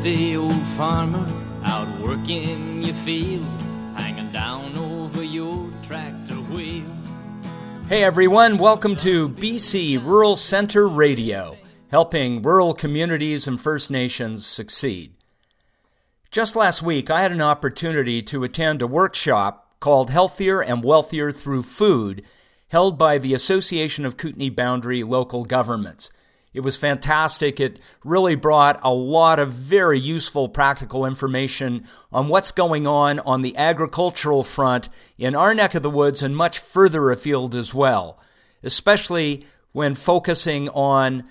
old farmer out working your field, hanging down over your tractor wheel. Hey everyone, welcome to BC Rural Center Radio, helping rural communities and First Nations succeed. Just last week, I had an opportunity to attend a workshop called Healthier and Wealthier Through Food, held by the Association of Kootenay Boundary Local Governments. It was fantastic. It really brought a lot of very useful practical information on what's going on on the agricultural front in our neck of the woods and much further afield as well, especially when focusing on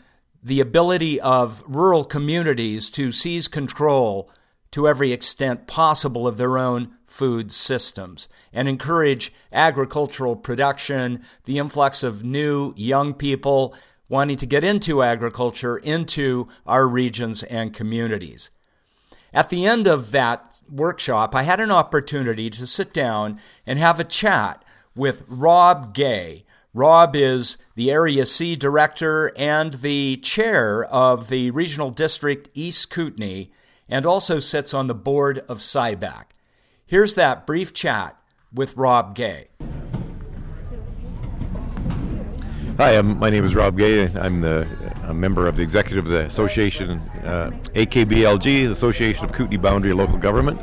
the ability of rural communities to seize control to every extent possible of their own food systems and encourage agricultural production, the influx of new young people wanting to get into agriculture into our regions and communities. At the end of that workshop, I had an opportunity to sit down and have a chat with Rob Gay. Rob is the Area C Director and the Chair of the Regional District East Kootenay and also sits on the board of SIBAC. Here's that brief chat with Rob Gay. Hi, I'm, my name is Rob Gay. I'm the a member of the executive of the association, uh, AKBLG, the Association of Kootenay Boundary Local Government.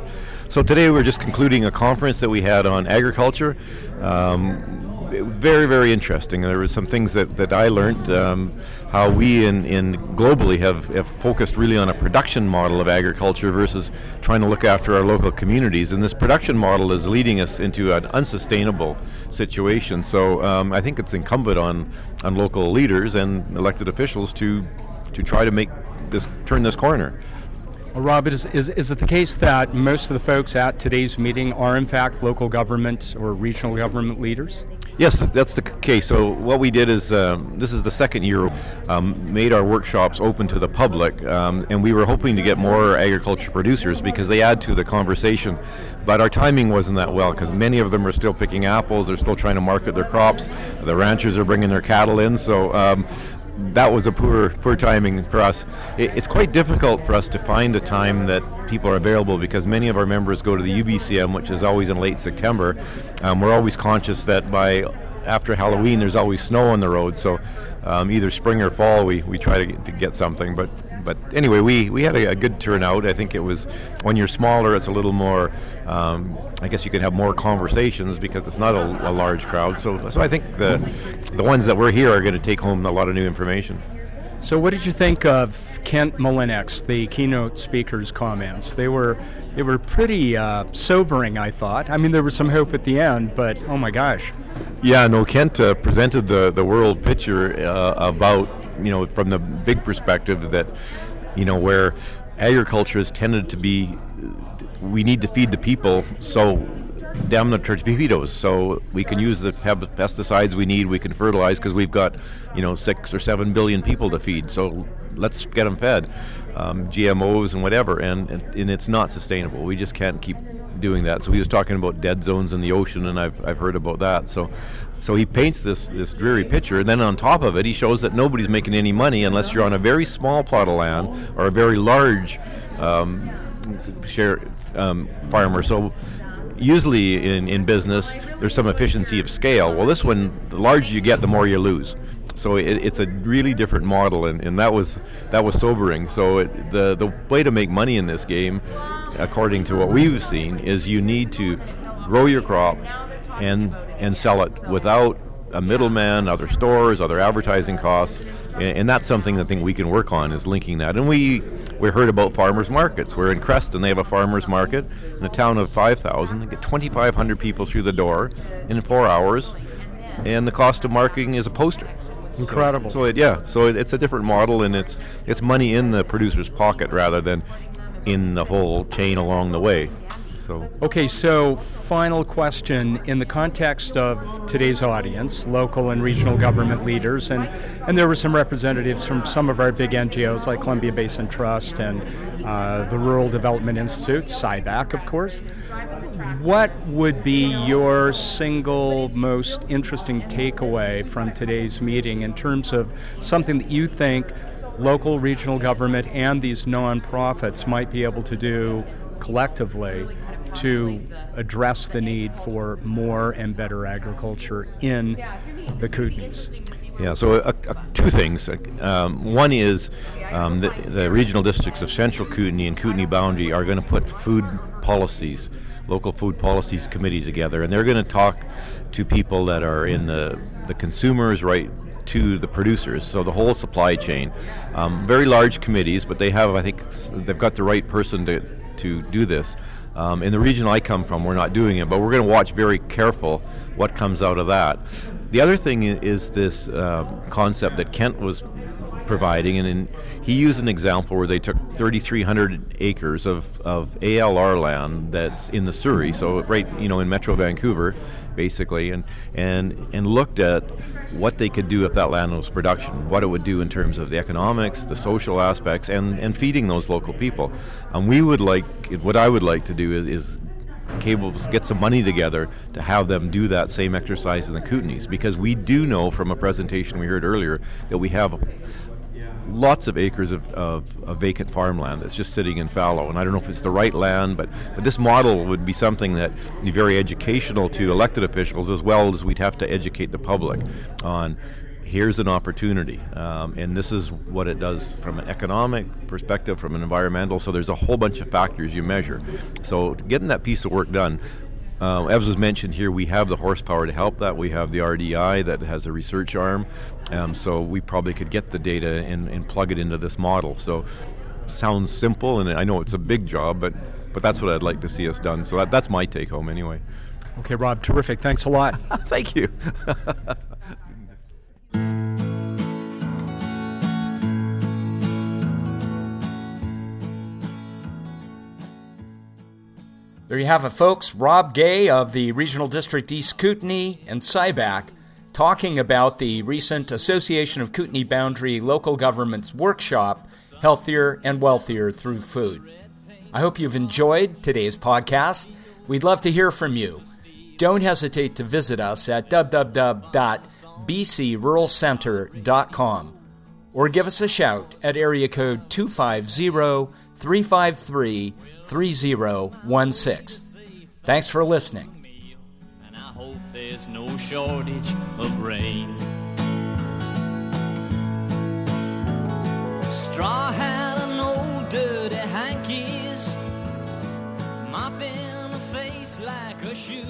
So today we're just concluding a conference that we had on agriculture. Um, very, very interesting. There were some things that, that I learned, um, how we in, in globally have, have focused really on a production model of agriculture versus trying to look after our local communities. And this production model is leading us into an unsustainable situation. So um, I think it's incumbent on, on local leaders and elected officials to, to try to make this turn this corner. Well, Rob, is, is, is it the case that most of the folks at today's meeting are, in fact, local government or regional government leaders? Yes, that's the case. So what we did is um, this is the second year um, made our workshops open to the public, um, and we were hoping to get more agriculture producers because they add to the conversation. But our timing wasn't that well because many of them are still picking apples. They're still trying to market their crops. The ranchers are bringing their cattle in, so um, that was a poor poor timing for us. It, it's quite difficult for us to find a time that people are available because many of our members go to the UBCM, which is always in late September. Um, we're always conscious that by after Halloween, there's always snow on the road, so um, either spring or fall, we, we try to get, to get something. But but anyway, we, we had a, a, good turnout. I think it was when you're smaller, it's a little more. Um, I guess you can have more conversations because it's not a, a, large crowd. So so I think the the ones that were here are going to take home a lot of new information. So what did you think of Kent Mullinix, the keynote speaker's comments? They were they were pretty uh, sobering, I thought. I mean, there was some hope at the end, but oh my gosh. Yeah, no, Kent uh, presented the, the world picture uh, about you know, from the big perspective that, you know, where agriculture has tended to be, we need to feed the people, so damn the torpedoes. So we can use the pesticides we need, we can fertilize because we've got, you know, six or seven billion people to feed. So let's get them fed, um, GMOs and whatever, and, and, and it's not sustainable. We just can't keep doing that. So he was talking about dead zones in the ocean, and I've, I've heard about that. So so he paints this this dreary picture, and then on top of it, he shows that nobody's making any money unless you're on a very small plot of land or a very large um, share um, farmer. So usually in, in business, there's some efficiency of scale. Well, this one, the larger you get, the more you lose. So it, it's a really different model, and, and that was that was sobering. So it, the the way to make money in this game, according to what we've seen, is you need to grow your crop and and sell it without a middleman, other stores, other advertising costs, and, and, that's something I think we can work on is linking that. And we we heard about farmers markets. We're in Creston; they have a farmers market in a town of 5,000. They get 2,500 people through the door in four hours, and the cost of marketing is a poster. Incredible. So, so it, yeah, so it, it's a different model, and it's it's money in the producer's pocket rather than in the whole chain along the way. So okay, so final question in the context of today's audience, local and regional government leaders, and and there were some representatives from some of our big NGOs like Columbia Basin Trust and uh, the Rural Development Institute, SIBAC, of course. What would be your single most interesting takeaway from today's meeting in terms of something that you think local, regional government, and these nonprofits might be able to do collectively to address the need for more and better agriculture in the Kootenays? Yeah, so uh, uh, two things. Um, one is um, the, the, regional districts of Central Kootenay and Kootenay Boundary are going to put food policies, local food policies committee together, and they're going to talk to people that are in the, the consumers right to the producers, so the whole supply chain. Um, very large committees, but they have, I think, they've got the right person to, to do this. Um, in the region I come from, we're not doing it, but we're going to watch very careful what comes out of that. The other thing is this um, concept that Kent was providing, and in, he used an example where they took 3,300 acres of, of ALR land that's in the Surrey, so right you know in Metro Vancouver, basically, and and and looked at what they could do if that land was production, what it would do in terms of the economics, the social aspects, and and feeding those local people. And we would like what I would like to do is, is cables get some money together to have them do that same exercise in the Kootenays because we do know from a presentation we heard earlier that we have lots of acres of, of, of, vacant farmland that's just sitting in fallow. And I don't know if it's the right land, but, but this model would be something that would be very educational to elected officials as well as we'd have to educate the public on here's an opportunity. Um, and this is what it does from an economic perspective, from an environmental. So there's a whole bunch of factors you measure. So getting that piece of work done, uh, as was mentioned here, we have the horsepower to help that. We have the RDI that has a research arm, um, so we probably could get the data and, and plug it into this model. So sounds simple, and I know it's a big job, but but that's what I'd like to see us done. So that, that's my take home anyway. Okay, Rob, terrific. Thanks a lot. Thank you. There you have it, folks. Rob Gay of the Regional District East Kootenay and SIBAC talking about the recent Association of Kootenay Boundary Local Governments workshop, Healthier and Wealthier Through Food. I hope you've enjoyed today's podcast. We'd love to hear from you. Don't hesitate to visit us at www.bcruralcenter.com or give us a shout at area code 250 353 3016. Thanks for listening. And I hope there's no shortage of rain. Straw hat and old dirty hankies, mopping a face like a shoe.